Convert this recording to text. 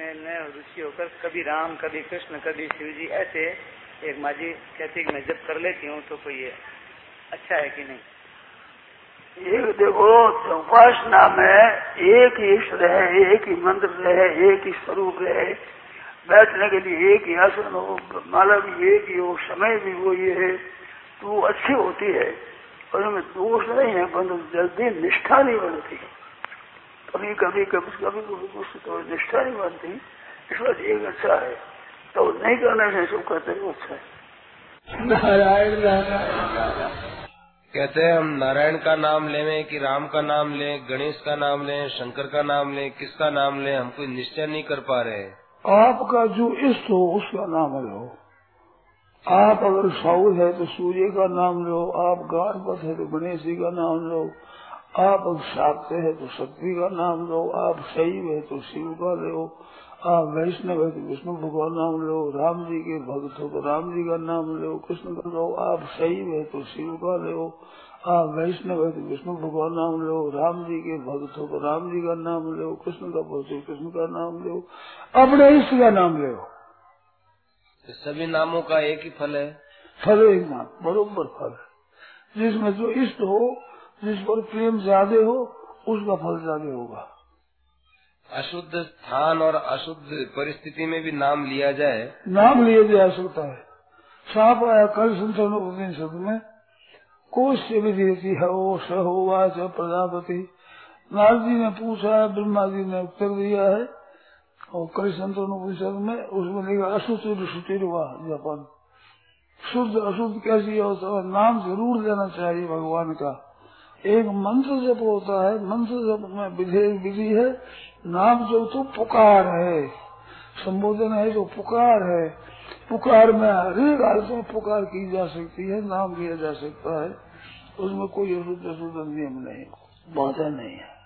मैंने रुचि होकर कभी राम, कभी कृष्ण, कभी शिव जी ऐसे एक माँ जी कहती मैं जब कर लेती हूँ तो कोई अच्छा है कि नहीं? एक देखो उपासना में एक ही ईश्वर है, एक ही मंत्र रहे एक ही स्वरूप रहे बैठने के लिए एक ही आसन हो माला भी एक ही हो, समय भी वो ये है। तो अच्छी होती है। और उनमें दोष नहीं है परंतु जल्दी निष्ठा नहीं बनती कभी कभी कभी कभी कभी कुछ तो निष्ठा नहीं बनती इस बात एक अच्छा है। तो नहीं करना से सब कहते हैं अच्छा है। नारायण कहते हैं हम नारायण का नाम लें कि राम का नाम लें गणेश का नाम लें शंकर का नाम लें किसका नाम लें हम कोई निश्चय नहीं कर पा रहे आपका जो इष्ट हो उसका नाम लो आप अगर साउल है तो सूर्य का नाम लो आप गणपत है तो गणेश जी का नाम लो आप अगर साक्य है तो शक्ति का नाम लो आप शैव है तो शिव का लो आप वैष्णव है तो विष्णु भगवान नाम लो राम जी के भक्त हो तो राम जी का नाम लो कृष्ण का लो आप शैव है तो शिव का लो आप वैष्णव है तो विष्णु भगवान नाम लो राम जी के भक्त हो तो राम जी का नाम लो कृष्ण का भक्त कृष्ण का नाम लो अपने इष्ट का नाम लो। तो सभी नामों का एक ही फल है? फल एक नाम बरोबर फल जिसमें जो इष्ट हो जिस पर प्रेम ज़्यादा हो उसका फल ज़्यादा होगा। अशुद्ध स्थान और अशुद्ध परिस्थिति में भी नाम लिया जाए। नाम लिया जा सकता है। सांप आया कल संतन उपनिषद में कोश से विधि है ओ सहोवाच प्रजापति। नारद जी ने पूछा है ब्रह्मा जी ने उत्तर दिया है और कई संतन उपनिषद में उसमें लिखा अशुद्ध सुतिरवा जापान। शुद्ध अशुद्ध कैसी है? नाम ज़रूर लेना चाहिए भगवान का। एक मंत्र जप होता है, मंत्र जप में विधेयक विधि है, नाम जो तो पुकार है, संबोधन है जो पुकार है, पुकार में हरेक हालत में पुकार की जा सकती है, नाम लिया जा सकता है, उसमें कोई अशुद्ध अशुद्ध नियम नहीं, बाधा नहीं है।